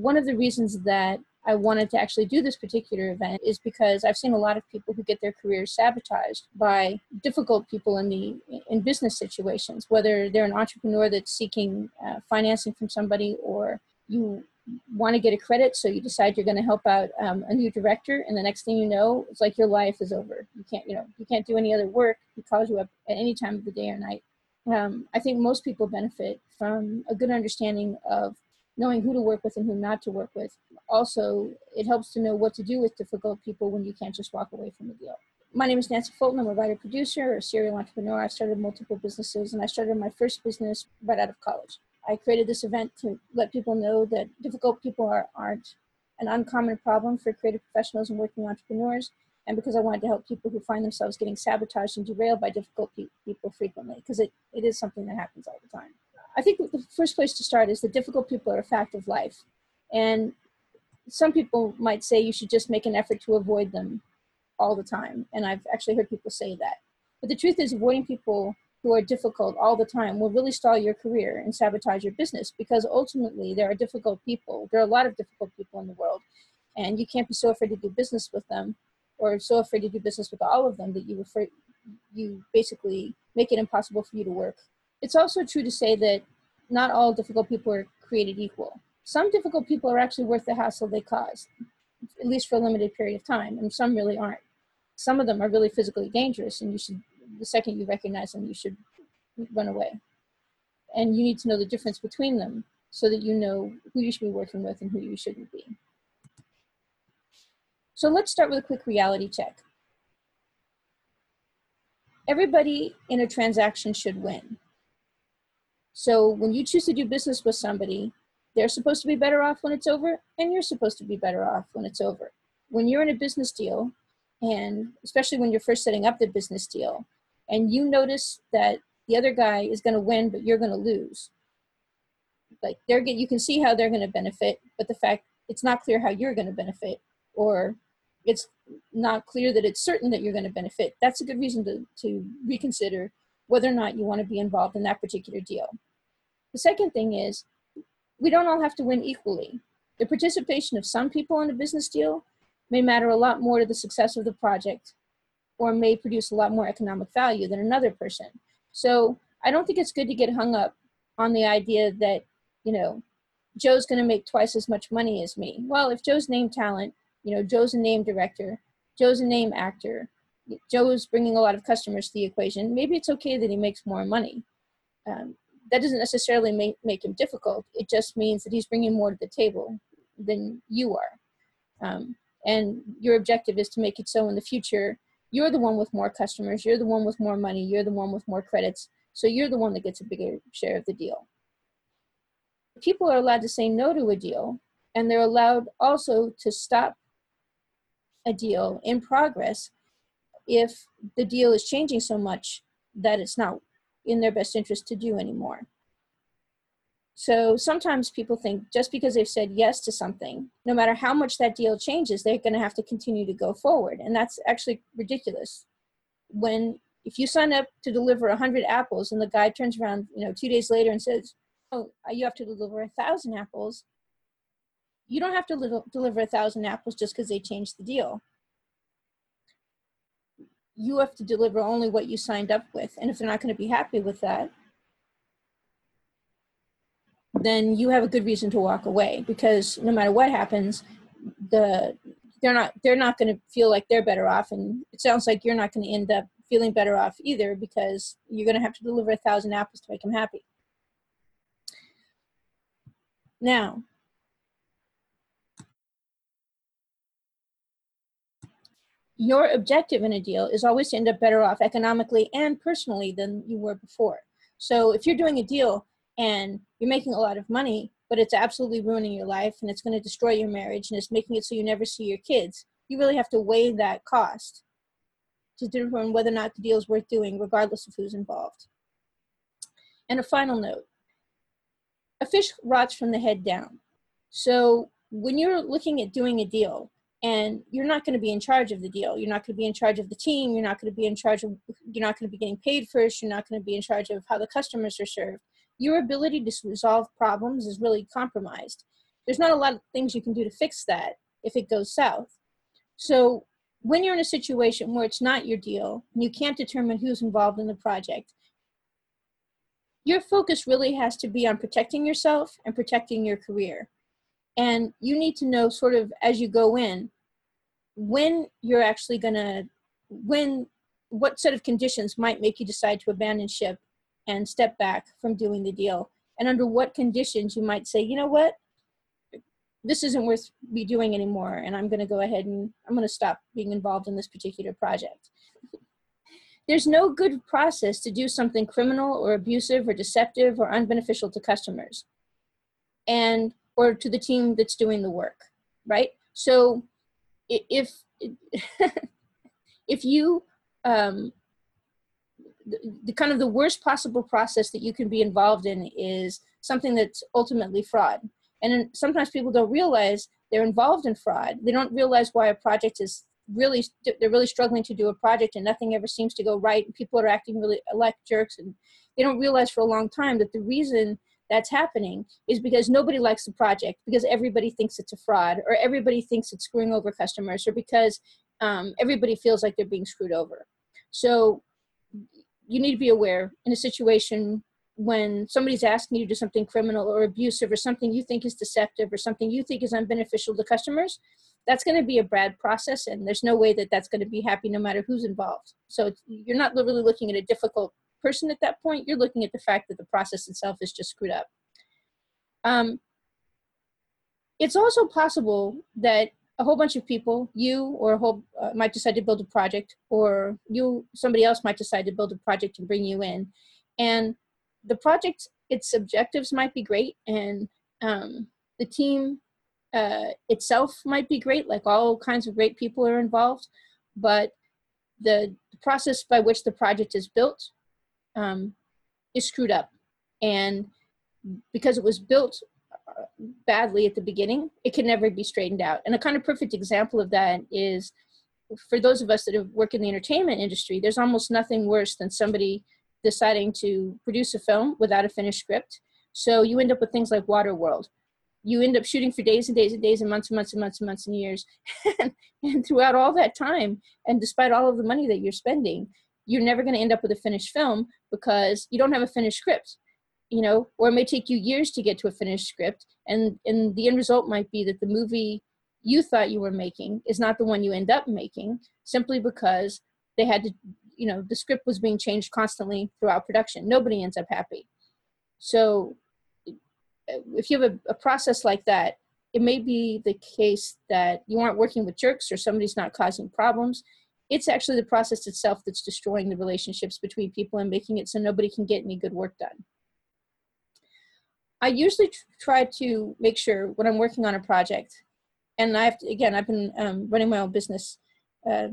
one of the reasons that I wanted to actually do this particular event is because I've seen a lot of people who get their careers sabotaged by difficult people in the in business situations, whether they're an entrepreneur that's seeking uh, financing from somebody, or you want to get a credit, so you decide you're going to help out um, a new director, and the next thing you know, it's like your life is over. You can't, you know, you can't do any other work. He calls you up at any time of the day or night. Um, I think most people benefit from a good understanding of knowing who to work with and who not to work with. Also, it helps to know what to do with difficult people when you can't just walk away from a deal. My name is Nancy Fulton. I'm a writer producer, a serial entrepreneur. I've started multiple businesses and I started my first business right out of college. I created this event to let people know that difficult people are, aren't an uncommon problem for creative professionals and working entrepreneurs, and because I wanted to help people who find themselves getting sabotaged and derailed by difficult pe- people frequently, because it, it is something that happens all the time. I think the first place to start is that difficult people are a fact of life. And some people might say you should just make an effort to avoid them all the time. And I've actually heard people say that. But the truth is, avoiding people who are difficult all the time will really stall your career and sabotage your business because ultimately there are difficult people. There are a lot of difficult people in the world. And you can't be so afraid to do business with them or so afraid to do business with all of them that you refer, you basically make it impossible for you to work it's also true to say that not all difficult people are created equal. Some difficult people are actually worth the hassle they cause, at least for a limited period of time, and some really aren't. Some of them are really physically dangerous, and you should, the second you recognize them, you should run away. And you need to know the difference between them so that you know who you should be working with and who you shouldn't be. So let's start with a quick reality check. Everybody in a transaction should win. So when you choose to do business with somebody, they're supposed to be better off when it's over, and you're supposed to be better off when it's over. When you're in a business deal, and especially when you're first setting up the business deal, and you notice that the other guy is going to win, but you're going to lose. Like they're get, you can see how they're going to benefit, but the fact it's not clear how you're going to benefit, or it's not clear that it's certain that you're going to benefit. That's a good reason to, to reconsider whether or not you want to be involved in that particular deal. The second thing is we don't all have to win equally. The participation of some people in a business deal may matter a lot more to the success of the project or may produce a lot more economic value than another person. So I don't think it's good to get hung up on the idea that, you know, Joe's going to make twice as much money as me. Well, if Joe's name talent, you know, Joe's a name director, Joe's a name actor, Joe's bringing a lot of customers to the equation, maybe it's okay that he makes more money. Um, that doesn't necessarily make, make him difficult. It just means that he's bringing more to the table than you are. Um, and your objective is to make it so in the future, you're the one with more customers, you're the one with more money, you're the one with more credits. So you're the one that gets a bigger share of the deal. People are allowed to say no to a deal, and they're allowed also to stop a deal in progress if the deal is changing so much that it's not in their best interest to do anymore. So sometimes people think just because they've said yes to something, no matter how much that deal changes, they're going to have to continue to go forward. And that's actually ridiculous. When if you sign up to deliver 100 apples and the guy turns around, you know, two days later and says, oh, you have to deliver a thousand apples, you don't have to li- deliver a thousand apples just because they changed the deal you have to deliver only what you signed up with. And if they're not going to be happy with that, then you have a good reason to walk away because no matter what happens, the they're not they're not going to feel like they're better off, and it sounds like you're not going to end up feeling better off either because you're going to have to deliver a thousand apples to make them happy. Now, your objective in a deal is always to end up better off economically and personally than you were before. So if you're doing a deal and you're making a lot of money, but it's absolutely ruining your life and it's going to destroy your marriage and it's making it so you never see your kids, you really have to weigh that cost to determine whether or not the deal is worth doing, regardless of who's involved. And a final note a fish rots from the head down. So when you're looking at doing a deal, and you're not going to be in charge of the deal. You're not going to be in charge of the team. You're not going to be in charge of you're not going to be getting paid first. You're not going to be in charge of how the customers are served. Your ability to resolve problems is really compromised. There's not a lot of things you can do to fix that if it goes south. So when you're in a situation where it's not your deal and you can't determine who's involved in the project, your focus really has to be on protecting yourself and protecting your career. And you need to know, sort of, as you go in, when you're actually going to, when, what set of conditions might make you decide to abandon ship and step back from doing the deal, and under what conditions you might say, you know what, this isn't worth me doing anymore, and I'm going to go ahead and I'm going to stop being involved in this particular project. There's no good process to do something criminal or abusive or deceptive or unbeneficial to customers. And or to the team that's doing the work, right? So if if you um, the, the, kind of the worst possible process that you can be involved in is something that's ultimately fraud and sometimes people don't realize they're involved in fraud they don't realize why a project is really they're really struggling to do a project and nothing ever seems to go right and people are acting really like jerks and they don't realize for a long time that the reason that's happening is because nobody likes the project because everybody thinks it's a fraud or everybody thinks it's screwing over customers or because um, everybody feels like they're being screwed over. So you need to be aware in a situation when somebody's asking you to do something criminal or abusive or something you think is deceptive or something you think is unbeneficial to customers that's going to be a bad process and there's no way that that's going to be happy no matter who's involved. So you're not really looking at a difficult person at that point you're looking at the fact that the process itself is just screwed up. Um, it's also possible that a whole bunch of people you or a whole uh, might decide to build a project or you somebody else might decide to build a project and bring you in. And the project its objectives might be great and um, the team uh, itself might be great like all kinds of great people are involved but the process by which the project is built um, is screwed up and because it was built uh, badly at the beginning it can never be straightened out and a kind of perfect example of that is for those of us that have worked in the entertainment industry there's almost nothing worse than somebody deciding to produce a film without a finished script. So you end up with things like Waterworld. You end up shooting for days and days and days and months and months and months and months and years. and, and throughout all that time, and despite all of the money that you're spending, you're never going to end up with a finished film because you don't have a finished script you know? Or it may take you years to get to a finished script and and the end result might be that the movie you thought you were making is not the one you end up making simply because they had to you know the script was being changed constantly throughout production. Nobody ends up happy. So if you have a, a, process like that it may be the case that you aren't working with jerks or somebody's not causing problems it's actually the process itself that's destroying the relationships between people and making it so nobody can get any good work done i usually try to make sure when i'm working on a project and i've again i've been um, running my own business uh,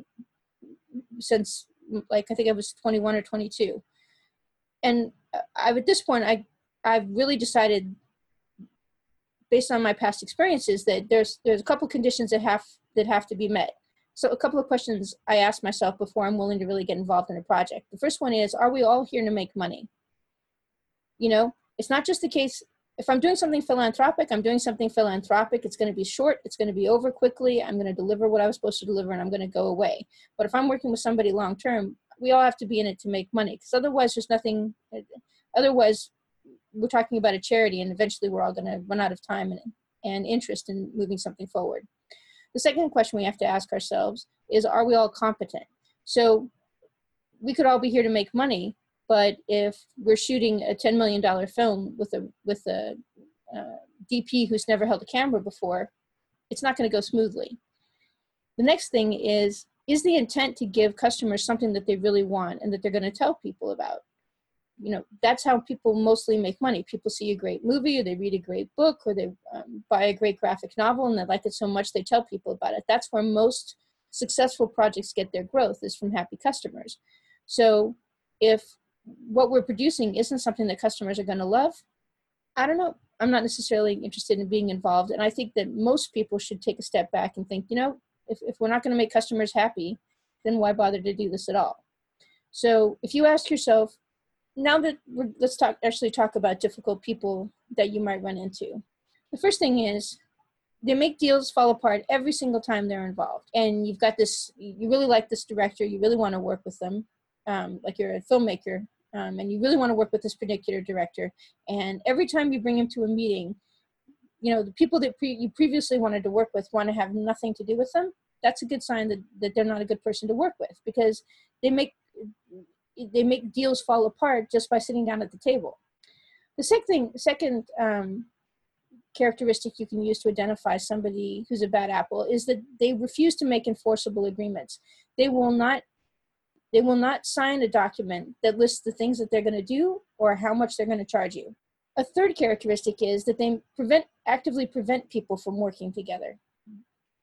since like I think I was 21 or 22. And I've at this point, I, I've really decided based on my past experiences that there's, there's a couple conditions that have, that have to be met. So a couple of questions I ask myself before I'm willing to really get involved in a project. The first one is, are we all here to make money? You know, it's not just the case if I'm doing something philanthropic, I'm doing something philanthropic. It's going to be short. It's going to be over quickly. I'm going to deliver what I was supposed to deliver and I'm going to go away. But if I'm working with somebody long term, we all have to be in it to make money because otherwise there's nothing, otherwise we're talking about a charity and eventually we're all going to run out of time and, and interest in moving something forward. The second question we have to ask ourselves is, are we all competent? So we could all be here to make money, but if we're shooting a $10 million film with a, with a uh, DP who's never held a camera before, it's not going to go smoothly. The next thing is, is the intent to give customers something that they really want and that they're going to tell people about? You know, that's how people mostly make money. People see a great movie or they read a great book or they um, buy a great graphic novel and they like it so much they tell people about it. That's where most successful projects get their growth is from happy customers. So if what we're producing isn't something that customers are going to love, I don't know. I'm not necessarily interested in being involved. And I think that most people should take a step back and think, you know, if, if we're not going to make customers happy, then why bother to do this at all? So if you ask yourself, now that let's talk actually talk about difficult people that you might run into. The first thing is they make deals fall apart every single time they're involved. And you've got this, you really like this director, you really want to work with them, um, like you're a filmmaker, um, and you really want to work with this particular director. And every time you bring him to a meeting, you know, the people that pre- you previously wanted to work with want to have nothing to do with them. That's a good sign that, that they're not a good person to work with because they make they make deals fall apart just by sitting down at the table. The second second um, characteristic you can use to identify somebody who's a bad apple is that they refuse to make enforceable agreements. They will not they will not sign a document that lists the things that they're going to do or how much they're going to charge you. A third characteristic is that they prevent actively prevent people from working together.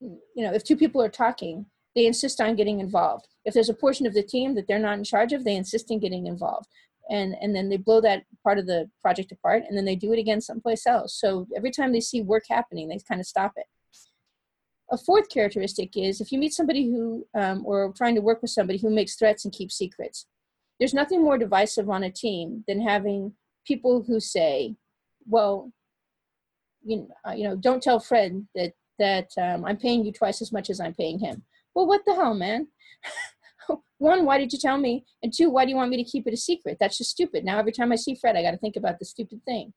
You know, if two people are talking, they insist on getting involved. If there's a portion of the team that they're not in charge of, they insist in getting involved. And, and then they blow that part of the project apart and then they do it again someplace else. So every time they see work happening, they kind of stop it. A fourth characteristic is if you meet somebody who, um, or trying to work with somebody who makes threats and keeps secrets, there's nothing more divisive on a team than having people who say, well, you know, uh, you know don't tell Fred that, that um, I'm paying you twice as much as I'm paying him well, what the hell, man? One, why did you tell me? And two, why do you want me to keep it a secret? That's just stupid. Now, every time I see Fred, I got to think about the stupid thing.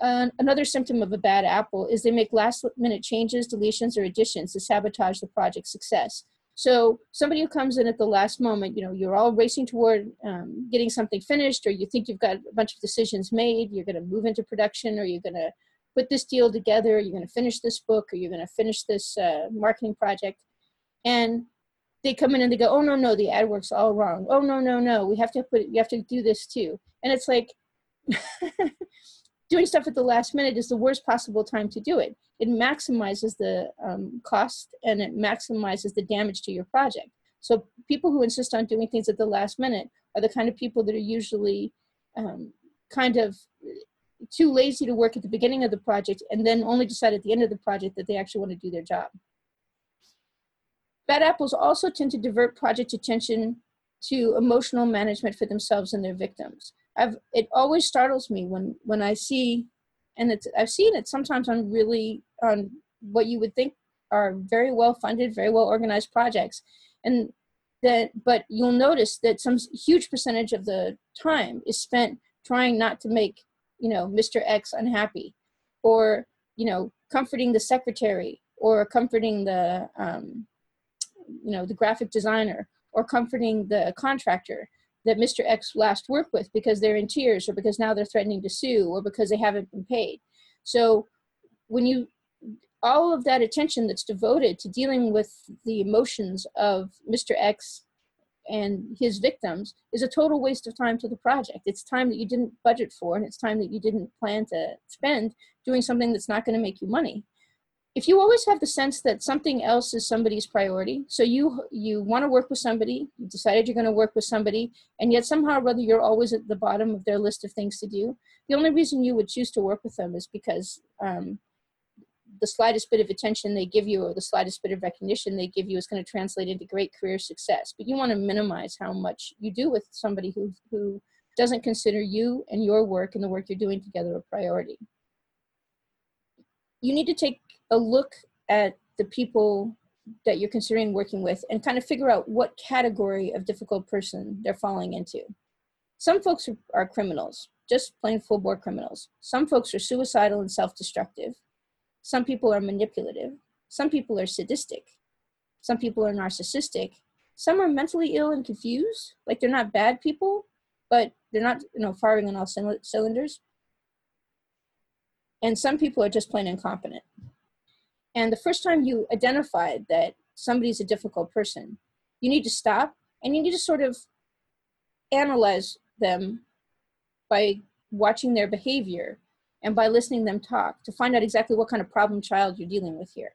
Uh, another symptom of a bad apple is they make last minute changes, deletions, or additions to sabotage the project's success. So somebody who comes in at the last moment, you know, you're all racing toward um, getting something finished, or you think you've got a bunch of decisions made, you're going to move into production, or you're going to put this deal together, you're going to finish this book, or you're going to finish this uh, marketing project and they come in and they go, oh no no, the ad work's all wrong. Oh no no no, we have to put you have to do this too. And it's like doing stuff at the last minute is the worst possible time to do it. It maximizes the um, cost and it maximizes the damage to your project. So people who insist on doing things at the last minute are the kind of people that are usually um, kind of too lazy to work at the beginning of the project and then only decide at the end of the project that they actually want to do their job. Bad apples also tend to divert project attention to emotional management for themselves and their victims. I've, it always startles me when, when I see, and it's, I've seen it sometimes on really, on what you would think are very well funded, very well organized projects. And that, but you'll notice that some huge percentage of the time is spent trying not to make, you know, Mr. X unhappy or, you know, comforting the secretary or comforting the, um, you know, the graphic designer or comforting the contractor that Mr. X last worked with because they're in tears or because now they're threatening to sue or because they haven't been paid. So when you, all of that attention that's devoted to dealing with the emotions of Mr. X and his victims is a total waste of time to the project. It's time that you didn't budget for and it's time that you didn't plan to spend doing something that's not going to make you money if you always have the sense that something else is somebody's priority so you you want to work with somebody you decided you're going to work with somebody and yet somehow or other you're always at the bottom of their list of things to do the only reason you would choose to work with them is because um, the slightest bit of attention they give you or the slightest bit of recognition they give you is going to translate into great career success but you want to minimize how much you do with somebody who who doesn't consider you and your work and the work you're doing together a priority. You need to take a look at the people that you're considering working with and kind of figure out what category of difficult person they're falling into. Some folks are, criminals, just plain full bore criminals. Some folks are suicidal and self destructive. Some people are manipulative. Some people are sadistic. Some people are narcissistic. Some are mentally ill and confused, like they're not bad people, but they're not, you know, firing on all cylinders. And some people are just plain incompetent. And the first time you identify that somebody's a difficult person, you need to stop and you need to sort of analyze them by watching their behavior and by listening them talk to find out exactly what kind of problem child you're dealing with here.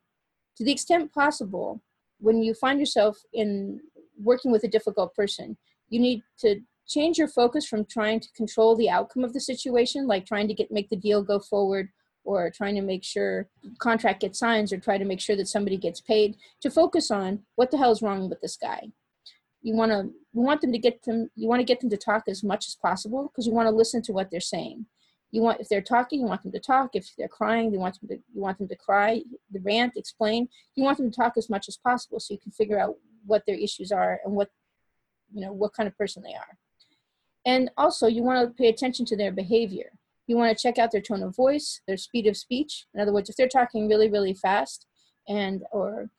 To the extent possible, when you find yourself in working with a difficult person, you need to change your focus from trying to control the outcome of the situation, like trying to get make the deal go forward or trying to make sure contract gets signed or try to make sure that somebody gets paid to focus on what the hell is wrong with this guy you want to you want them to get them you want to get them to talk as much as possible because you want to listen to what they're saying You want if they're talking, you want them to talk. If they're crying, you want them to you want them to cry, the rant, explain. You want them to talk as much as possible so you can figure out what their issues are and what you know what kind of person they are. And also, you want to pay attention to their behavior. You want to check out their tone of voice, their speed of speech. In other words, if they're talking really, really fast, and or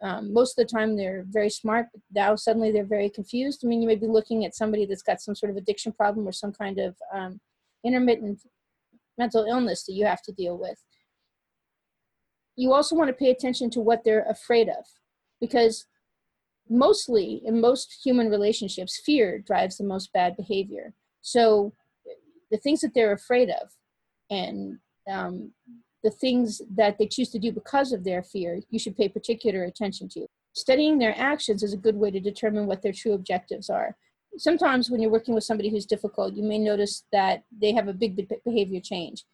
um, most of the time they're very smart, but now suddenly they're very confused. I mean, you may be looking at somebody that's got some sort of addiction problem or some kind of um, intermittent mental illness that you have to deal with. You also want to pay attention to what they're afraid of because mostly in most human relationships, fear drives the most bad behavior. So the things that they're afraid of and um, the things that they choose to do because of their fear, you should pay particular attention to. Studying their actions is a good way to determine what their true objectives are. Sometimes when you're working with somebody who's difficult, you may notice that they have a big behavior change.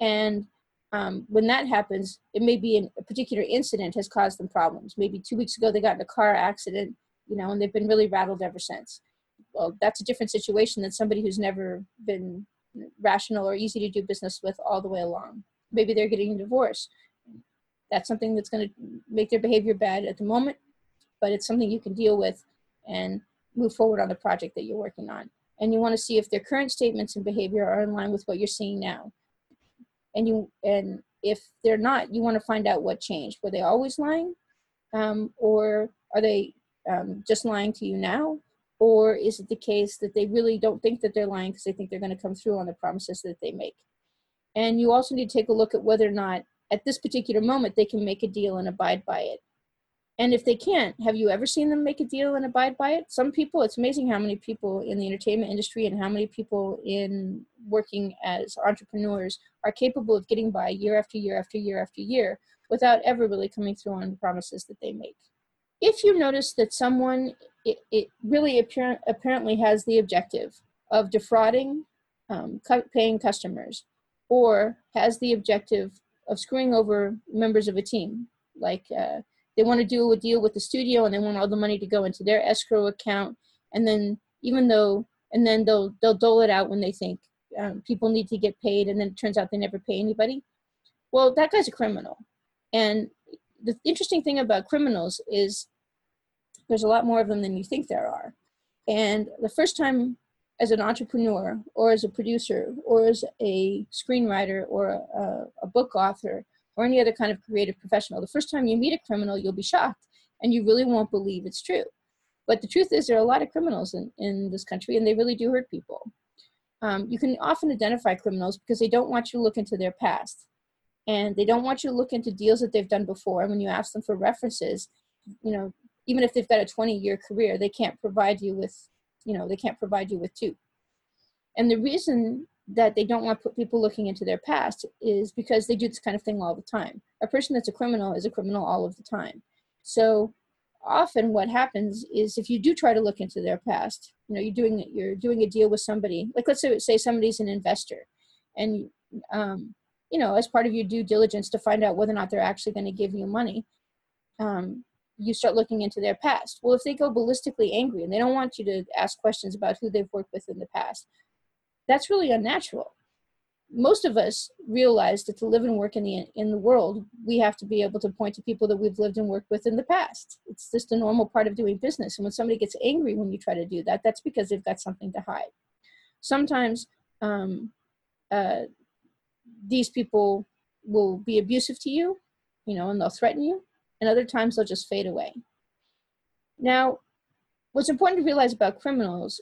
And um, when that happens, it may be an, a particular incident has caused them problems. Maybe two weeks ago they got in a car accident, you know, and they've been really rattled ever since. Well, that's a different situation than somebody who's never been rational or easy to do business with all the way along. Maybe they're getting a divorce. That's something that's going to make their behavior bad at the moment, but it's something you can deal with and move forward on the project that you're working on. And you want to see if their current statements and behavior are in line with what you're seeing now and you and if they're not you want to find out what changed were they always lying um, or are they um, just lying to you now or is it the case that they really don't think that they're lying because they think they're going to come through on the promises that they make and you also need to take a look at whether or not at this particular moment they can make a deal and abide by it and if they can't, have you ever seen them make a deal and abide by it? Some people, it's amazing how many people in the entertainment industry and how many people in working as entrepreneurs are capable of getting by year after year after year after year without ever really coming through on the promises that they make. If you notice that someone it, it really apparent, apparently has the objective of defrauding um, paying customers or has the objective of screwing over members of a team, like uh, they want to do a deal with the studio and they want all the money to go into their escrow account and then even though and then they'll they'll dole it out when they think um, people need to get paid and then it turns out they never pay anybody. Well that guy's a criminal. And the interesting thing about criminals is there's a lot more of them than you think there are and the first time as an entrepreneur or as a producer or as a screenwriter or a, a book author or any other kind of creative professional. The first time you meet a criminal, you'll be shocked and you really won't believe it's true. But the truth is, there are a lot of criminals in, in this country and they really do hurt people. Um, you can often identify criminals because they don't want you to look into their past and they don't want you to look into deals that they've done before. And when you ask them for references, you know, even if they've got a 20 year career, they can't provide you with, you know, they can't provide you with two. And the reason that they don't want to put people looking into their past is because they do this kind of thing all the time. A person that's a criminal is a criminal all of the time. So often what happens is if you do try to look into their past, you know, you're doing you're doing a deal with somebody. Like let's say, say somebody's an investor, and um, you know, as part of your due diligence to find out whether or not they're actually going to give you money, um, you start looking into their past. Well, if they go ballistically angry and they don't want you to ask questions about who they've worked with in the past, that's really unnatural. Most of us realize that to live and work in the in the world, we have to be able to point to people that we've lived and worked with in the past. It's just a normal part of doing business. And when somebody gets angry when you try to do that, that's because they've got something to hide. Sometimes um, uh, these people will be abusive to you, you know, and they'll threaten you, and other times they'll just fade away. Now, what's important to realize about criminals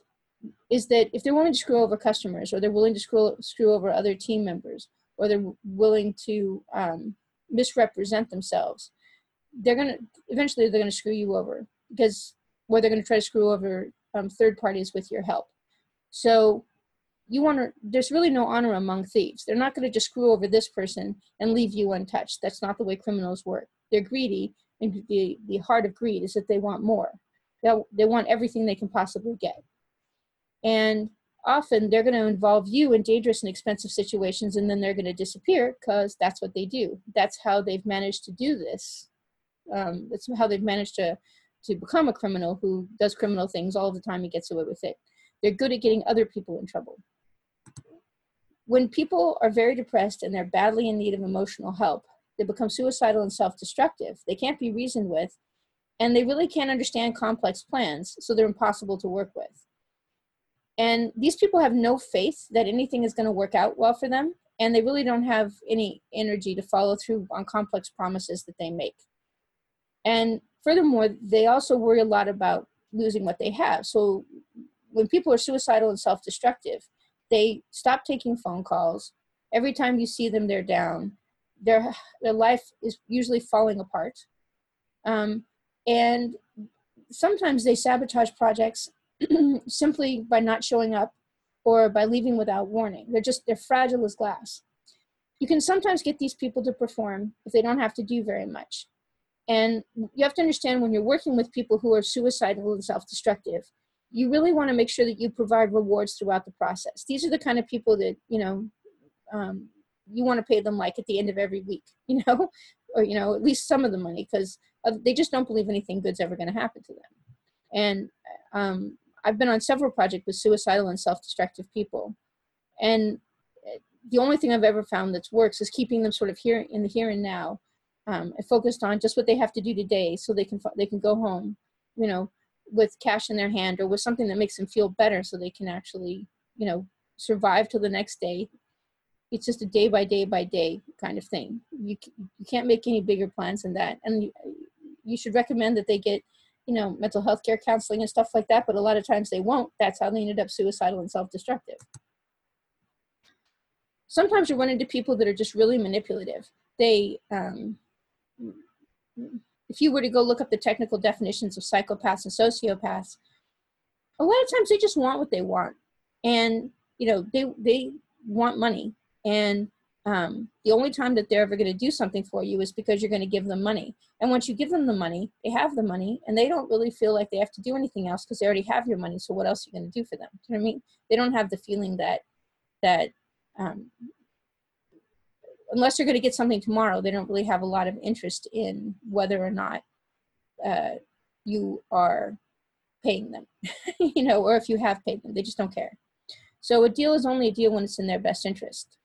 is that if they're willing to screw over customers or they're willing to screw, screw over other team members or they're willing to um, misrepresent themselves, they're going to eventually they're going to screw you over because or they're going to try to screw over um, third parties with your help. So you want to there's really no honor among thieves they're not going to just screw over this person and leave you untouched that's not the way criminals work they're greedy and the, the heart of greed is that they want more they, they want everything they can possibly get and often they're going to involve you in dangerous and expensive situations and then they're going to disappear because that's what they do. That's how they've managed to do this. Um, that's how they've managed to, to become a criminal who does criminal things all the time and gets away with it. They're good at getting other people in trouble. when people are very depressed and they're badly in need of emotional help, they become suicidal and self destructive. They can't be reasoned with, and they really can't understand complex plans, so they're impossible to work with. And these people have no faith that anything is going to work out well for them, and they really don't have any energy to follow through on complex promises that they make. And furthermore, they also worry a lot about losing what they have. So when people are suicidal and self destructive, they stop taking phone calls. Every time you see them, they're down. Their, their life is usually falling apart. Um, and sometimes they sabotage projects simply by not showing up or by leaving without warning. They're just, they're fragile as glass. You can sometimes get these people to perform if they don't have to do very much. And you have to understand when you're working with people who are suicidal and self destructive, you really want to make sure that you provide rewards throughout the process. These are the kind of people that, you know, um, you want to pay them like at the end of every week, you know, or, you know, at least some of the money because they just don't believe anything good's ever going to happen to them. And um, I've been on several projects with suicidal and self-destructive people. And eh, the only thing I've ever found that works is keeping them sort of here in the here and now um, and focused on just what they have to do today so they can, they can go home, you know, with cash in their hand or with something that makes them feel better so they can actually you know survive till the next day it's just a day by day by day kind of thing. You, you can't make any bigger plans than that. And you, you should recommend that they get you know mental health care counseling and stuff like that but a lot of times they won't. That's how they ended up suicidal and self-destructive. Sometimes you run into people that are just really manipulative. They um, if you were to go look up the technical definitions of psychopaths and sociopaths, a lot of times they just want what they want, and you know they they want money, and um, the only time that they're ever going to do something for you is because you're going to give them money. And once you give them the money, they have the money, and they don't really feel like they have to do anything else because they already have your money. So what else are you going to do for them? Do you know what I mean? They don't have the feeling that that um, unless you're going to get something tomorrow, they don't really have a lot of interest in whether or not uh, you are paying them, you know, or if you have paid them. They just don't care. So a deal is only a deal when it's in their best interest.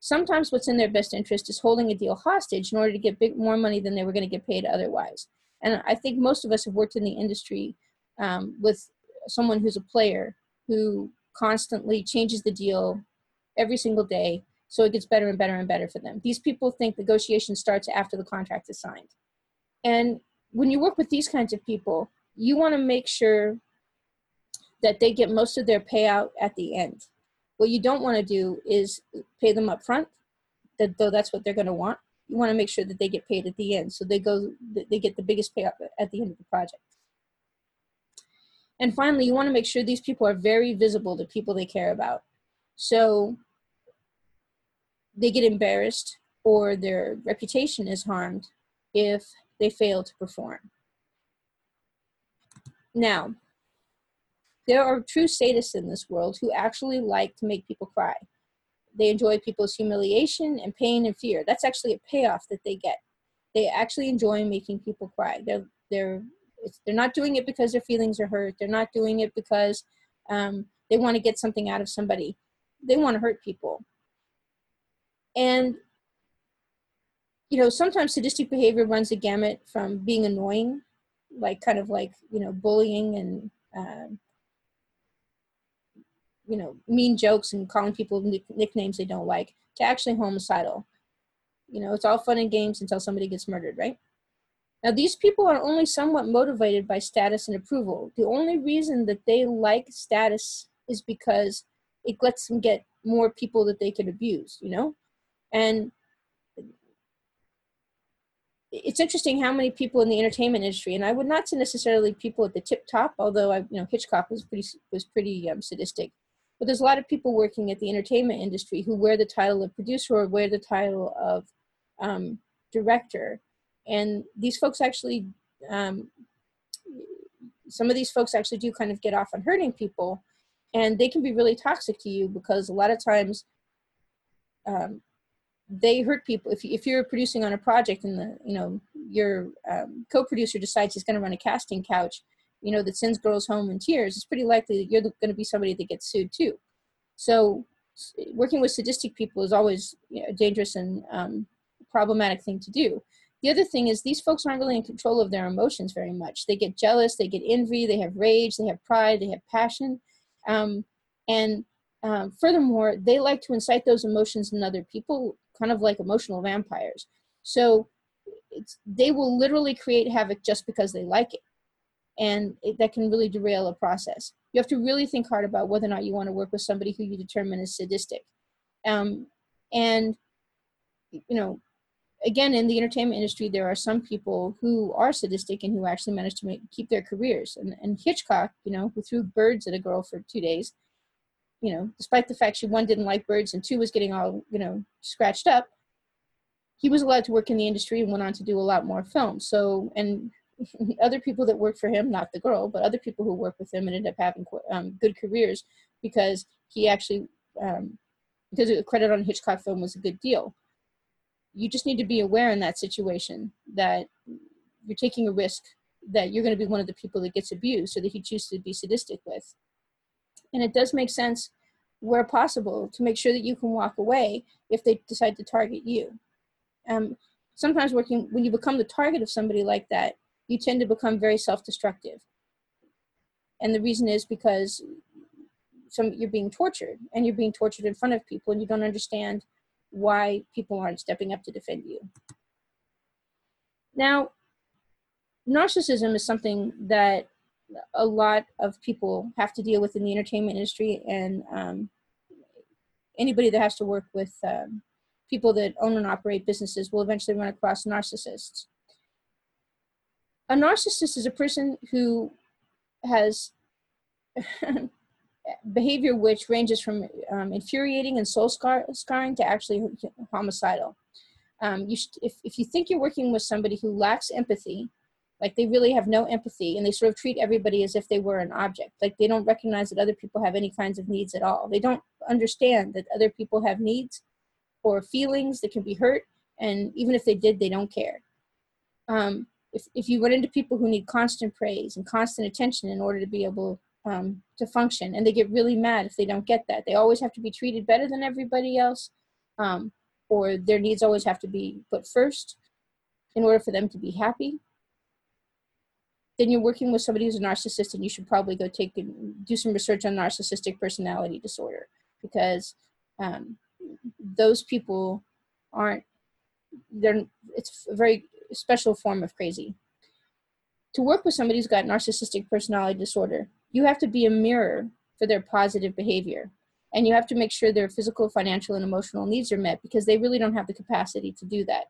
Sometimes what's in their best interest is holding a deal hostage in order to get big, more money than they were going to get paid otherwise. And I think most of us have worked in the industry um, with someone who's a player who constantly changes the deal every single day so it gets better and better and better for them. These people think negotiation starts after the contract is signed. And when you work with these kinds of people, you want to make sure that they get most of their payout at the end. What you don't want to do is pay them up front, that though that's what they're going to want. You want to make sure that they get paid at the end, so they go they get the biggest payout at the end of the project. And finally, you want to make sure these people are very visible to people they care about. So they get embarrassed or their reputation is harmed if they fail to perform. Now, there are true sadists in this world who actually like to make people cry. They enjoy people's humiliation and pain and fear. That's actually a payoff that they get. They actually enjoy making people cry. They're they're they're not doing it because their feelings are hurt. They're not doing it because um, they want to get something out of somebody. They want to hurt people. And you know, sometimes sadistic behavior runs a gamut from being annoying, like kind of like you know bullying and um, you know mean jokes and calling people nicknames they don't like, to actually homicidal. You know, it's all fun and games until somebody gets murdered, right? Now, these people are only somewhat motivated by status and approval. The only reason that they like status is because it lets them get more people that they can abuse, you know? And it's interesting how many people in the entertainment industry, and I would not say necessarily people at the tip top, although I, you know, Hitchcock was pretty was pretty um, sadistic. But there's a lot of people working at the entertainment industry who wear the title of producer or wear the title of um, director, and these folks actually, um, some of these folks actually do kind of get off on hurting people, and they can be really toxic to you because a lot of times um, they hurt people. If, if you're producing on a project and the, you know, your um, co-producer decides he's going to run a casting couch, you know, that sends girls home in tears, it's pretty likely that you're going to be somebody that gets sued too. So working with sadistic people is always you know, a dangerous and um, problematic thing to do. The other thing is these folks aren't really in control of their emotions very much. They get jealous, they get envy, they have rage, they have pride, they have passion. Um, and um, furthermore, they like to incite those emotions in other people, kind of like emotional vampires. So they will literally create havoc just because they like it. And it, that can really derail a process. You have to really think hard about whether or not you want to work with somebody who you determine is sadistic. Um, and, you know, again, in the entertainment industry, there are some people who are sadistic and who actually manage to make, keep their careers. And, and Hitchcock, you know, who threw birds at a girl for two days, you know, despite the fact she one didn't like birds and two was getting all, you know, scratched up, he was allowed to work in the industry and went on to do a lot more films. So, and other people that work for him, not the girl, but other people who work with him and end up having um, good careers because he actually, um, because a credit on Hitchcock film was a good deal. You just need to be aware in that situation that you're taking a risk that you're going to be one of the people that gets abused or that he chooses to be sadistic with. And it does make sense where possible to make sure that you can walk away if they decide to target you. Um, sometimes working when you become the target of somebody like that, you tend to become very self-destructive. And the reason is because some you're being tortured and you're being tortured in front of people and you don't understand why people aren't stepping up to defend you. Now, narcissism is something that a lot of people have to deal with in the entertainment industry and um, anybody that has to work with um, people that own and operate businesses will eventually run across narcissists. A narcissist is a person who has behavior which ranges from um, infuriating and soul scar scarring to actually homicidal. Um, you should, if, if you think you're working with somebody who lacks empathy, like they really have no empathy and they sort of treat everybody as if they were an object, like they don't recognize that other people have any kinds of needs at all. They don't understand that other people have needs or feelings that can be hurt, and even if they did, they don't care. Um, if, if you run into people who need constant praise and constant attention in order to be able um, to function, and they get really mad if they don't get that, they always have to be treated better than everybody else, um, or their needs always have to be put first in order for them to be happy. Then you're working with somebody who's a narcissist, and you should probably go take and do some research on narcissistic personality disorder because um, those people aren't they're it's very special form of crazy. To work with somebody who's got narcissistic personality disorder you have to be a mirror for their positive behavior. And you have to make sure their physical financial and emotional needs are met because they really don't have the capacity to do that.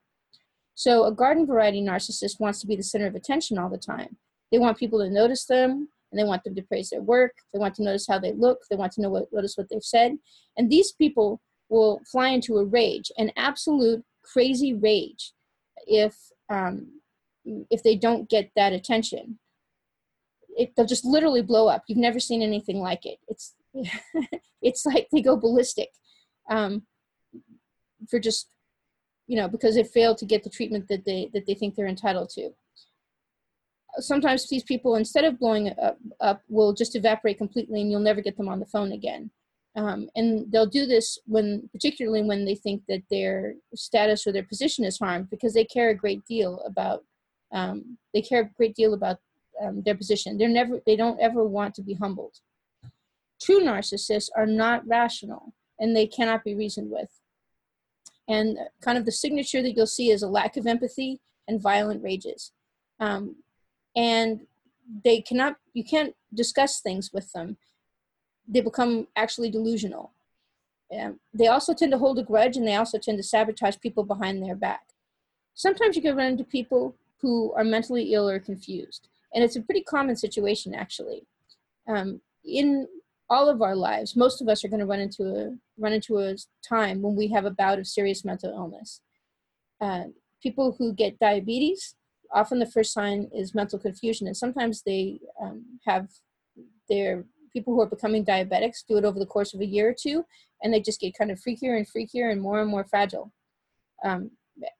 So a garden variety narcissist wants to be the center of attention all the time. They want people to notice them and they want them to praise their work. They want to notice how they look. They want to know what notice what they've said. And these people will fly into a rage, an absolute crazy rage, if um, if they don't get that attention. It, they'll just literally blow up. You've never seen anything like it. It's it's like they go ballistic um, for just you know because they failed to get the treatment that they that they think they're entitled to. Sometimes these people, instead of blowing up, up, will just evaporate completely, and you'll never get them on the phone again. Um, and they'll do this when, particularly when they think that their status or their position is harmed, because they care a great deal about, um, they care a great deal about um, their position. They're never, they don't ever want to be humbled. True narcissists are not rational, and they cannot be reasoned with. And kind of the signature that you'll see is a lack of empathy and violent rages. Um, and they cannot, you can't discuss things with them they become actually delusional. Um, they also tend to hold a grudge and they also tend to sabotage people behind their back. Sometimes you can run into people who are mentally ill or confused. And it's a pretty common situation, actually. Um, in all of our lives, most of us are going to run into a run into a time when we have a bout of serious mental illness. Uh, people who get diabetes, often the first sign is mental confusion, and sometimes they um, have their people who are becoming diabetics do it over the course of a year or two, and they just get kind of freakier and freakier and more and more fragile um,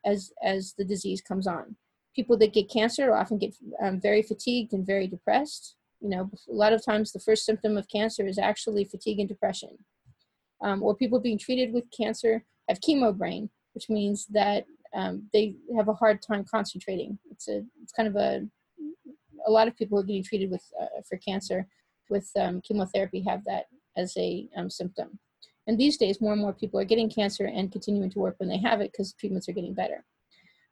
as as the disease comes on. People that get cancer often get um, very fatigued and very depressed. You know, a lot of times the first symptom of cancer is actually fatigue and depression. um, or people being treated with cancer have chemo brain, which means that um, they have a hard time concentrating. It's a it's kind of a a lot of people are getting treated with uh, for cancer with um, chemotherapy have that as a um, symptom. And these days, more and more people are getting cancer and continuing to work when they have it because treatments are getting better.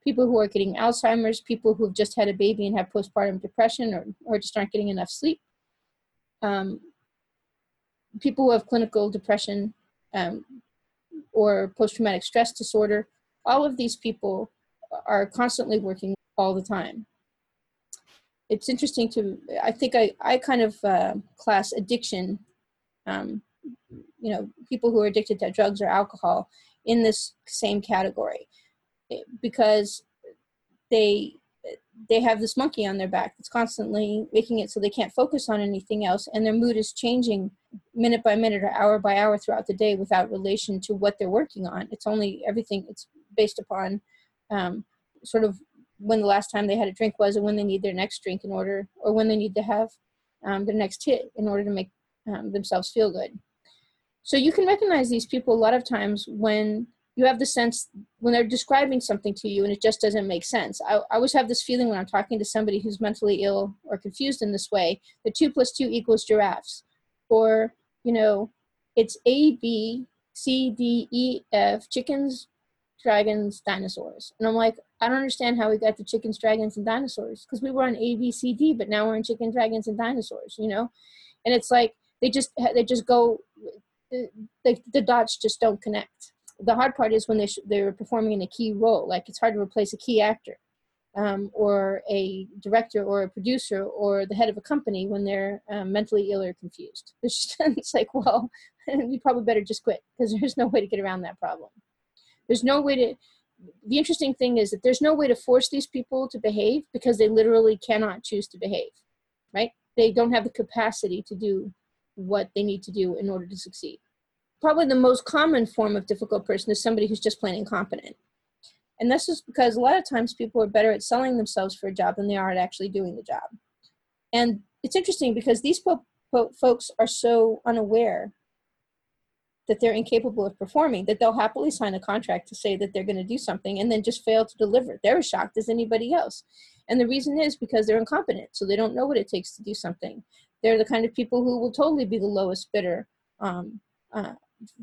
People who are getting Alzheimer's, people who have just had a baby and have postpartum depression or, or just aren't getting enough sleep, um, people who have clinical depression um, or post-traumatic stress disorder, all of these people are constantly working all the time. It's interesting to, I think I, I kind of uh, class addiction, um, you know, people who are addicted to drugs or alcohol in this same category because they they have this monkey on their back that's constantly making it so they can't focus on anything else and their mood is changing minute by minute or hour by hour throughout the day without relation to what they're working on. It's only everything it's based upon um, sort of when the last time they had a drink was and when they need their next drink in order or when they need to have um, their next hit in order to make um, themselves feel good so you can recognize these people a lot of times when you have the sense when they're describing something to you and it just doesn't make sense. I, I always have this feeling when I'm talking to somebody who's mentally ill or confused in this way that two plus two equals giraffes. Or, you know, it's A, B, C, D, E, F, chickens, dragons, dinosaurs. And I'm like, I don't understand how we got to chickens, dragons, and dinosaurs because we were on A, B, C, D, but now we're in chicken, dragons, and dinosaurs, you know? And it's like they just they just go the, the dots just don't connect the hard part is when they sh- they're performing in a key role. Like it's hard to replace a key actor, um, or a director, or a producer, or the head of a company when they're um, mentally ill or confused. It's, just, it's like, well, you probably better just quit because there's no way to get around that problem. There's no way to. The interesting thing is that there's no way to force these people to behave because they literally cannot choose to behave, right? They don't have the capacity to do what they need to do in order to succeed probably the most common form of difficult person is somebody who's just plain incompetent. And this is because a lot of times people are better at selling themselves for a job than they are at actually doing the job. And it's interesting because these po- po- folks are so unaware that they're incapable of performing that they'll happily sign a contract to say that they're going to do something and then just fail to deliver. They're as shocked as anybody else. And the reason is because they're incompetent, so they don't know what it takes to do something. They're the kind of people who will totally be the lowest bidder um, uh,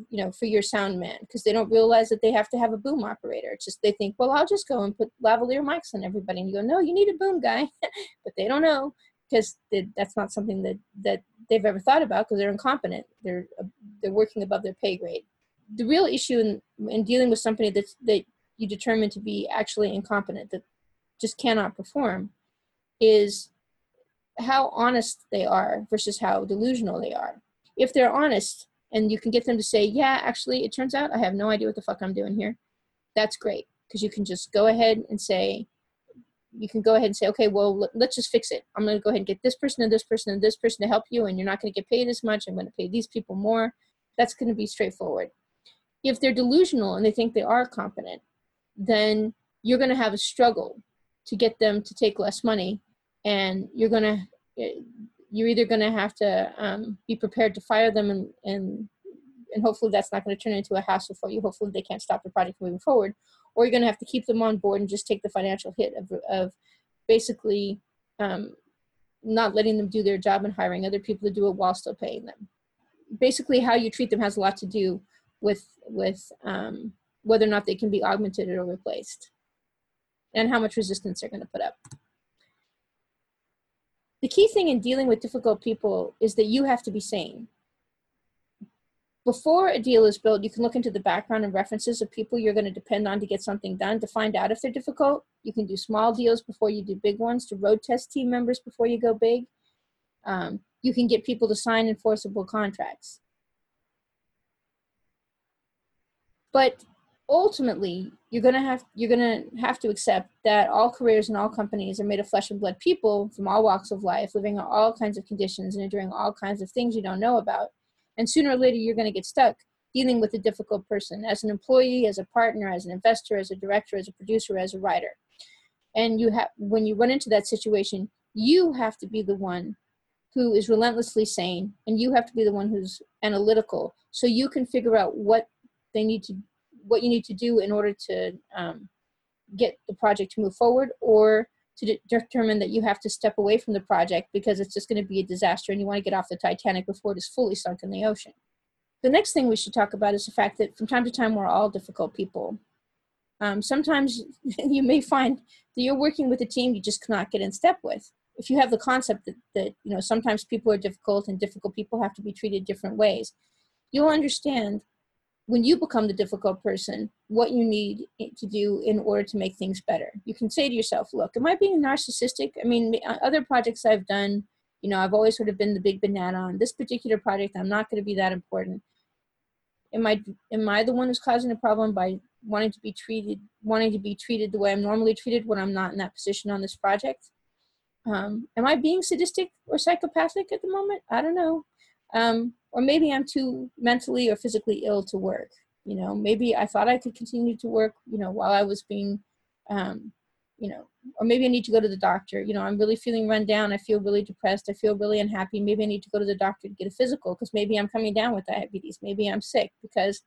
you know, for your sound man because they don't realize that they have to have a boom operator. It's just they think, well, I'll just go and put lavalier mics on everybody, and you go, no, you need a boom guy, but they don't know because that's not something that that they've ever thought about because they're incompetent. They're they're working above their pay grade. The real issue in in dealing with somebody that's that you determine to be actually incompetent that just cannot perform is how honest they are versus how delusional they are. If they're honest, and you can get them to say, yeah, actually, it turns out I have no idea what the fuck I'm doing here. That's great because you can just go ahead and say, you can go ahead and say, okay, well, let's just fix it. I'm going to go ahead and get this person and this person and this person to help you, and you're not going to get paid as much. I'm going to pay these people more. That's going to be straightforward. If they're delusional and they think they are competent, then you're going to have a struggle to get them to take less money, and you're going to eh, you're either going to have to um, be prepared to fire them and, and and hopefully that's not going to turn into a hassle for you hopefully they can't stop the project moving forward or you're going to have to keep them on board and just take the financial hit of, of basically um, not letting them do their job and hiring other people to do it while still paying them basically how you treat them has a lot to do with with um, whether or not they can be augmented or replaced and how much resistance they're going to put up the key thing in dealing with difficult people is that you have to be sane. Before a deal is built, you can look into the background and references of people you're going to depend on to get something done to find out if they're difficult. You can do small deals before you do big ones to road test team members before you go big. Um, you can get people to sign enforceable contracts. But ultimately you're gonna have you're gonna have to accept that all careers and all companies are made of flesh and blood people from all walks of life living in all kinds of conditions and enduring all kinds of things you don't know about and sooner or later you're going to get stuck dealing with a difficult person as an employee as a partner as an investor as a director as a producer as a writer. And you have when you run into that situation you have to be the one who is relentlessly sane and you have to be the one who's analytical so you can figure out what they need to what you need to do in order to um, get the project to move forward or to de- determine that you have to step away from the project because it's just going to be a disaster and you want to get off the titanic before it is fully sunk in the ocean. The next thing we should talk about is the fact that from time to time we're all difficult people. Um, sometimes you may find that you're working with a team you just cannot get in step with. If you have the concept that, that you know sometimes people are difficult and difficult people have to be treated different ways you'll understand when you become the difficult person what you need to do in order to make things better you can say to yourself look am i being narcissistic i mean uh, other projects i've done you know i've always sort of been the big banana on this particular project i'm not going to be that important am i am i the one who's causing the problem by wanting to be treated wanting to be treated the way i'm normally treated when i'm not in that position on this project um, am I being sadistic or psychopathic at the moment? I don't know. Um, or maybe I'm too mentally or physically ill to work. You know, maybe I thought I could continue to work, you know, while I was being, um, you know, or maybe I need to go to the doctor. You know, I'm really feeling run down. I feel really depressed. I feel really unhappy. Maybe I need to go to the doctor to get a physical because maybe I'm coming down with diabetes. Maybe I'm sick because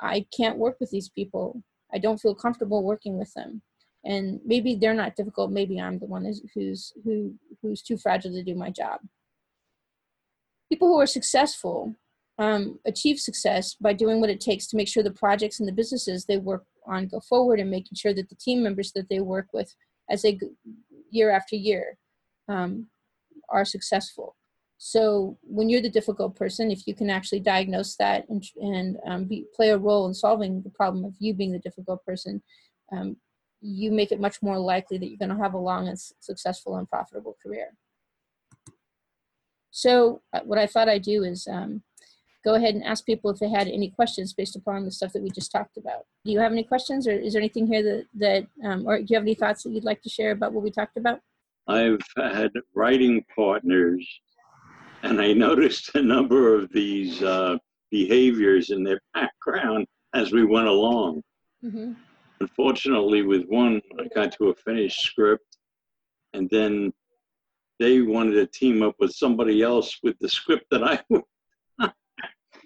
I can't work with these people. I don't feel comfortable working with them and maybe they're not difficult maybe i'm the one who's who's who who's too fragile to do my job people who are successful um, achieve success by doing what it takes to make sure the projects and the businesses they work on go forward and making sure that the team members that they work with as they year after year um, are successful so when you're the difficult person if you can actually diagnose that and, and um, be, play a role in solving the problem of you being the difficult person um, you make it much more likely that you're going to have a long and successful and profitable career. So uh, what I thought I'd do is um, go ahead and ask people if they had any questions based upon the stuff that we just talked about. Do you have any questions or is there anything here that, that um, or do you have any thoughts that you'd like to share about what we talked about? I've had writing partners and I noticed a number of these uh, behaviors in their background as we went along. Mm-hmm. Unfortunately, with one, I got to a finished script, and then they wanted to team up with somebody else with the script that I.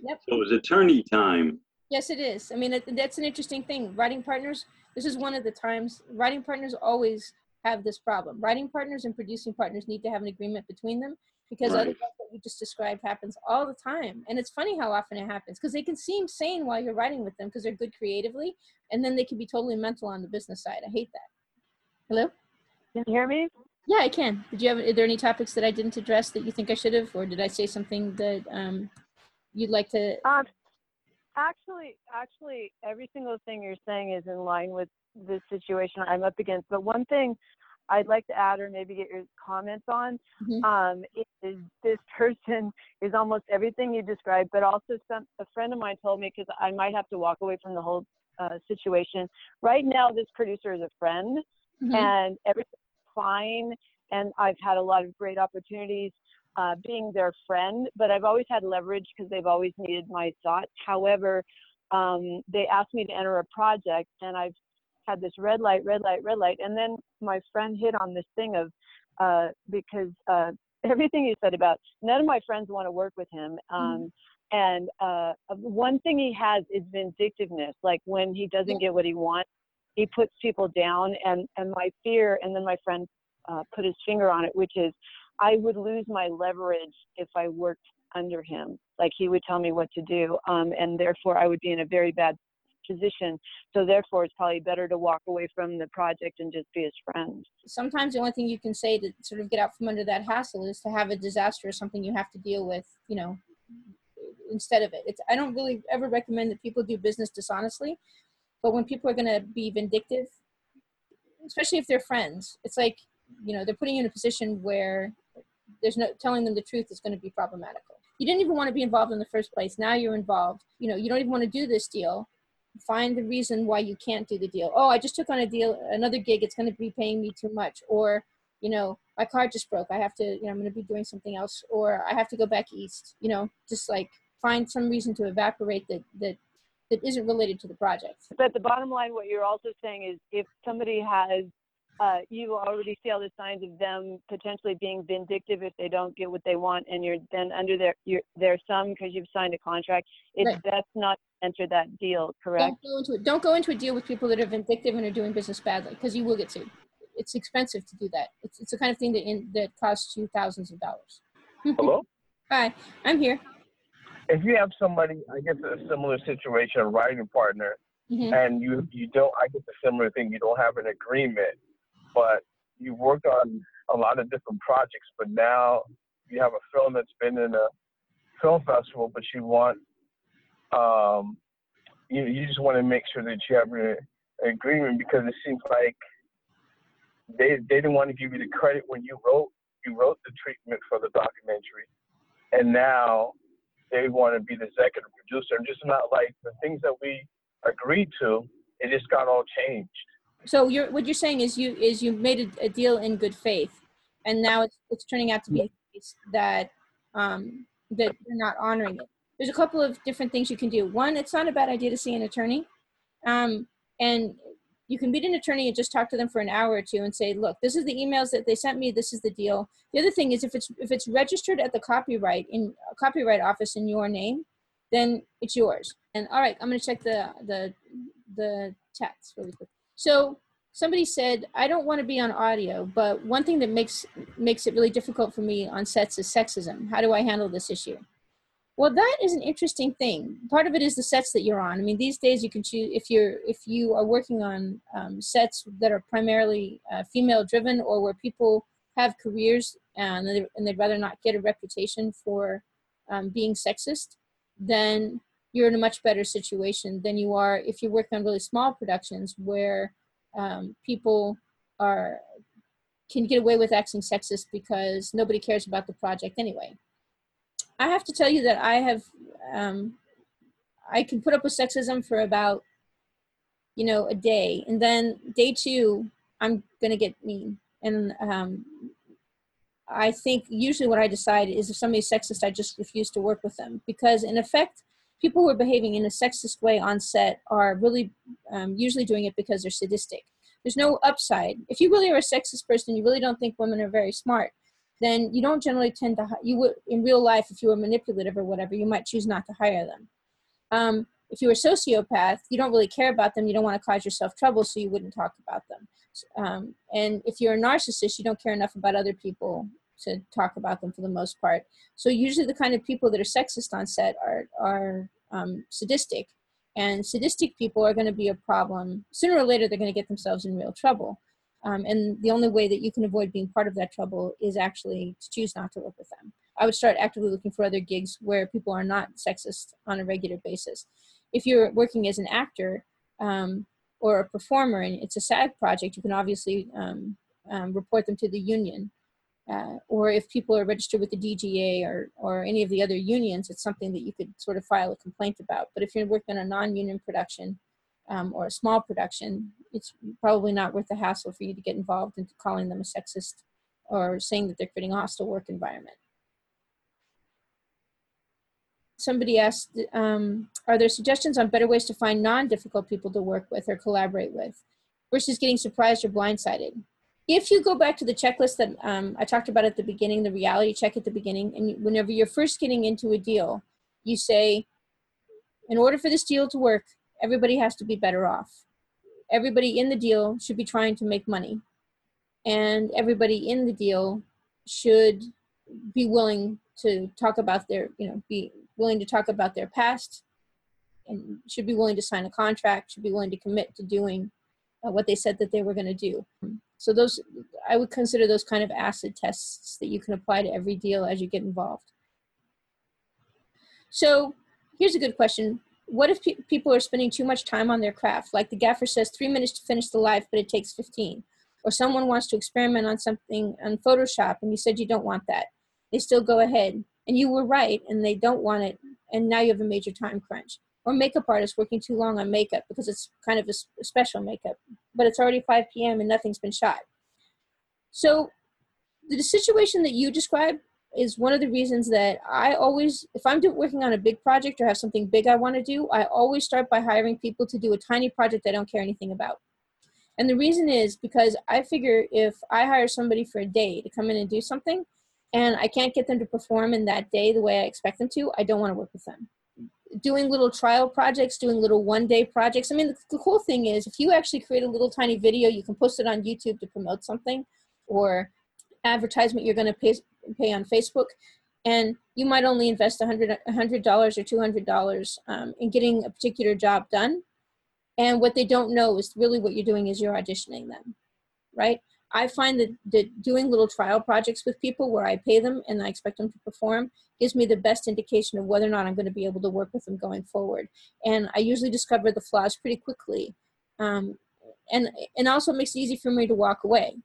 yep. So it was attorney time. Yes, it is. I mean, that's an interesting thing. Writing partners. This is one of the times writing partners always have this problem. Writing partners and producing partners need to have an agreement between them because right. otherwise what you just described happens all the time and it's funny how often it happens because they can seem sane while you're writing with them because they're good creatively and then they can be totally mental on the business side i hate that hello can you hear me yeah i can did you have are there any topics that i didn't address that you think i should have or did i say something that um, you'd like to um, actually actually every single thing you're saying is in line with the situation i'm up against but one thing I'd like to add or maybe get your comments on mm-hmm. um, is this person is almost everything you described, but also some a friend of mine told me because I might have to walk away from the whole uh, situation. Right now, this producer is a friend, mm-hmm. and everything's fine, and I've had a lot of great opportunities. Uh, being their friend, but I've always had leverage because they've always needed my thoughts. However, um, they asked me to enter a project, and I've had this red light, red light, red light. And then my friend hit on this thing of uh, because uh, everything you said about none of my friends want to work with him. Um, mm-hmm. And uh, one thing he has is vindictiveness. Like when he doesn't get what he wants, he puts people down. And, and my fear, and then my friend uh, put his finger on it, which is I would lose my leverage if I worked under him. Like he would tell me what to do. Um, and therefore, I would be in a very bad position. So therefore, it's probably better to walk away from the project and just be his friend. Sometimes the only thing you can say to sort of get out from under that hassle is to have a disaster or something you have to deal with, you know, instead of it. It's I don't really ever recommend that people do business dishonestly, but when people are going to be vindictive, especially if they're friends, it's like you know they're putting you in a position where there's no telling them the truth is going to be problematical. You didn't even want to be involved in the first place. Now you're involved. You know, you don't even want to do this deal find the reason why you can't do the deal. Oh, I just took on a deal, another gig. It's going to be paying me too much. Or, you know, my car just broke. I have to, you know, I'm going to be doing something else. Or I have to go back east. You know, just like find some reason to evaporate that that that isn't related to the project. But the bottom line, what you're also saying is, if somebody has uh, you already see all the signs of them potentially being vindictive if they don't get what they want, and you're then under their your, their sum because you've signed a contract. It's Right. best not to enter that deal, correct? Don't go into it. Don't go into a deal with people that are vindictive and are doing business badly because you will get sued. It's expensive to do that. It's, it's the kind of thing that in, that costs you thousands of dollars. Hello? Hi, I'm here. if you have somebody, I guess a similar situation, a writing partner, Mhm. and you you don't, I guess a similar thing, you don't have an agreement, but you've worked on a lot of different projects, but now you have a film that's been in a film festival, but you want, um, you you just want to make sure that you have an agreement because it seems like they they didn't want to give you the credit when you wrote you wrote the treatment for the documentary, and now they want to be the executive producer and just not like the things that we agreed to. It just got all changed. So you're what you're saying is you is you made a, a deal in good faith, and now it's it's turning out to be a case that um, that you're not honoring it. There's a couple of different things you can do. One, it's not a bad idea to see an attorney, um, and you can meet an attorney and just talk to them for an hour or two and say, look, this is the emails that they sent me. This is the deal. The other thing is if it's if it's registered at the copyright in copyright office in your name, then it's yours. And all right, I'm going to check the the the text really quick. So somebody said, I don't want to be on audio, but one thing that makes makes it really difficult for me on sets is sexism. How do I handle this issue? Well, that is an interesting thing. Part of it is the sets that you're on. I mean, these days you can choose if you're if you are working on um, sets that are primarily uh, female driven or where people have careers and, they, and they'd rather not get a reputation for um, being sexist, then you're in a much better situation than you are if you're working on really small productions where um, people are can get away with acting sexist because nobody cares about the project anyway. I have to tell you that I have um, I can put up with sexism for about you know a day, and then day two I'm gonna get mean, and um, I think usually what I decide is if somebody's sexist, I just refuse to work with them because in effect people who are behaving in a sexist way on set are really um, usually doing it because they're sadistic. There's no upside. If you really are a sexist person, you really don't think women are very smart, then you don't generally tend to, you would, in real life, if you were manipulative or whatever, you might choose not to hire them. Um, if you were a sociopath, you don't really care about them, you don't want to cause yourself trouble, so you wouldn't talk about them. Um, and if you're a narcissist, you don't care enough about other people to talk about them for the most part. So usually the kind of people that are sexist on set are are um, sadistic, and sadistic people are going to be a problem. Sooner or later, they're going to get themselves in real trouble. Um, and the only way that you can avoid being part of that trouble is actually to choose not to work with them. I would start actively looking for other gigs where people are not sexist on a regular basis. If you're working as an actor um, or a performer and it's a SAG project, you can obviously um, um, report them to the union uh, or if people are registered with the DGA or, or any of the other unions, it's something that you could sort of file a complaint about. But if you're working on a non-union production um, or a small production, it's probably not worth the hassle for you to get involved into calling them a sexist or saying that they're creating a hostile work environment. Somebody asked, um, are there suggestions on better ways to find non-difficult people to work with or collaborate with versus getting surprised or blindsided? If you go back to the checklist that um, I talked about at the beginning, the reality check at the beginning, and whenever you're first getting into a deal, you say, in order for this deal to work, everybody has to be better off. Everybody in the deal should be trying to make money. And everybody in the deal should be willing to talk about their, you know, be willing to talk about their past and should be willing to sign a contract, should be willing to commit to doing uh, what they said that they were going to do. So those, I would consider those kind of acid tests that you can apply to every deal as you get involved. So here's a good question. What if pe- people are spending too much time on their craft? Like the gaffer says, three minutes to finish the life, but it takes 15. Or someone wants to experiment on something on Photoshop and you said you don't want that. They still go ahead. And you were right and they don't want it. And now you have a major time crunch. Or makeup artists working too long on makeup because it's kind of a special makeup, but it's already 5 p.m. and nothing's been shot. So the situation that you described is one of the reasons that I always, if I'm working on a big project or have something big I want to do, I always start by hiring people to do a tiny project I don't care anything about. And the reason is because I figure if I hire somebody for a day to come in and do something and I can't get them to perform in that day the way I expect them to, I don't want to work with them. Doing little trial projects, doing little one day projects. I mean, the, the cool thing is if you actually create a little tiny video, you can post it on YouTube to promote something or advertisement you're going to pay, pay on Facebook. And you might only invest $100, $100 or $200 um, in getting a particular job done and what they don't know is really what you're doing is you're auditioning them, right? I find that, that doing little trial projects with people where I pay them and I expect them to perform gives me the best indication of whether or not I'm going to be able to work with them going forward. And I usually discover the flaws pretty quickly. Um, and, and also makes it easy for me to walk away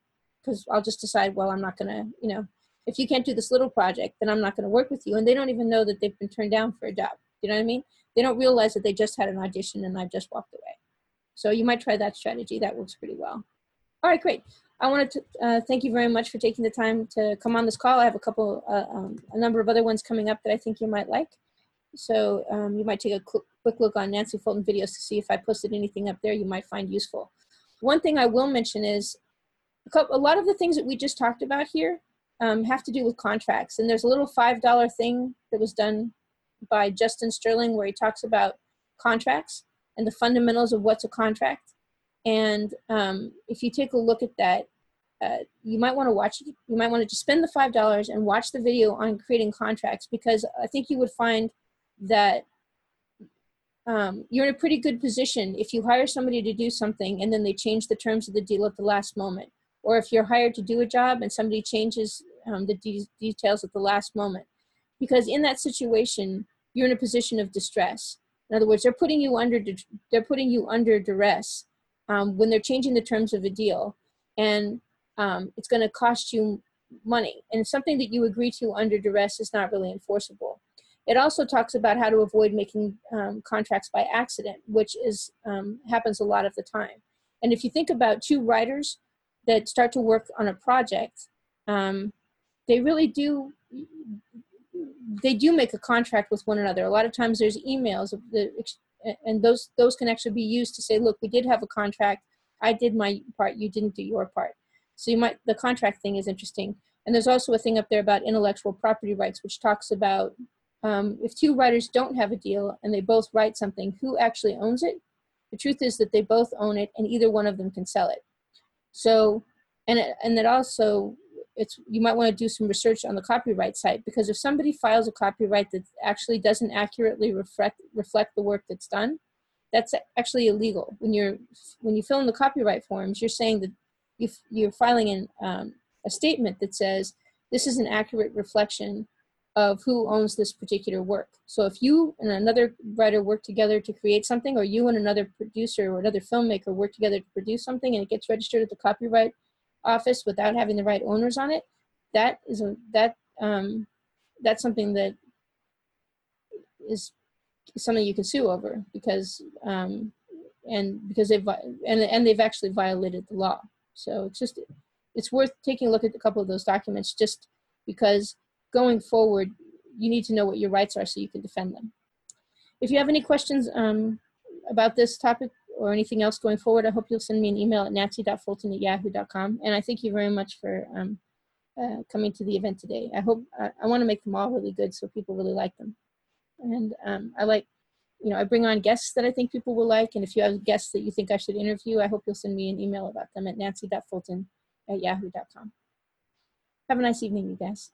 because I'll just decide, well, I'm not going to, you know, if you can't do this little project, then I'm not going to work with you. And they don't even know that they've been turned down for a job. You know what I mean? They don't realize that they just had an audition and I've just walked away. So you might try that strategy. That works pretty well. All right, great. I wanted to uh, thank you very much for taking the time to come on this call. I have a couple, uh, um, a number of other ones coming up that I think you might like. So um, you might take a quick look on Nancy Fulton videos to see if I posted anything up there you might find useful. One thing I will mention is a, couple, a lot of the things that we just talked about here um, have to do with contracts. And there's a little $5 thing that was done by Justin Sterling where he talks about contracts and the fundamentals of what's a contract. And um, if you take a look at that, uh, you might want to watch. You might want to just spend the five dollars and watch the video on creating contracts because I think you would find that um, you're in a pretty good position if you hire somebody to do something and then they change the terms of the deal at the last moment, or if you're hired to do a job and somebody changes um, the de details at the last moment, because in that situation you're in a position of distress. In other words, they're putting you under they're putting you under duress um, when they're changing the terms of a deal, and um, it's going to cost you money. And something that you agree to under duress is not really enforceable. It also talks about how to avoid making um, contracts by accident, which is um, happens a lot of the time. And if you think about two writers that start to work on a project, um, they really do they do make a contract with one another. A lot of times there's emails the, and those those can actually be used to say, look, we did have a contract. I did my part. You didn't do your part. So you might the contract thing is interesting. And there's also a thing up there about intellectual property rights, which talks about um, if two writers don't have a deal and they both write something, who actually owns it? The truth is that they both own it, and either one of them can sell it. So, and it, and it also it's you might want to do some research on the copyright site because if somebody files a copyright that actually doesn't accurately reflect reflect the work that's done, that's actually illegal. When you're when you fill in the copyright forms, you're saying that you you're filing in um, a statement that says this is an accurate reflection of who owns this particular work. So if you and another writer work together to create something, or you and another producer or another filmmaker work together to produce something, and it gets registered at the copyright office without having the right owners on it, that is a that um, that's something that is something you can sue over because um, and because they've and and they've actually violated the law. So it's just it's worth taking a look at a couple of those documents just because going forward you need to know what your rights are so you can defend them. If you have any questions um, about this topic, or anything else going forward, I hope you'll send me an email at nancy.fulton at yahoo.com. And I thank you very much for um, uh, coming to the event today. I hope, I, I want to make them all really good so people really like them. And um, I like, you know, I bring on guests that I think people will like. And if you have guests that you think I should interview, I hope you'll send me an email about them at nancy.fulton at yahoo.com. Have a nice evening, you guys.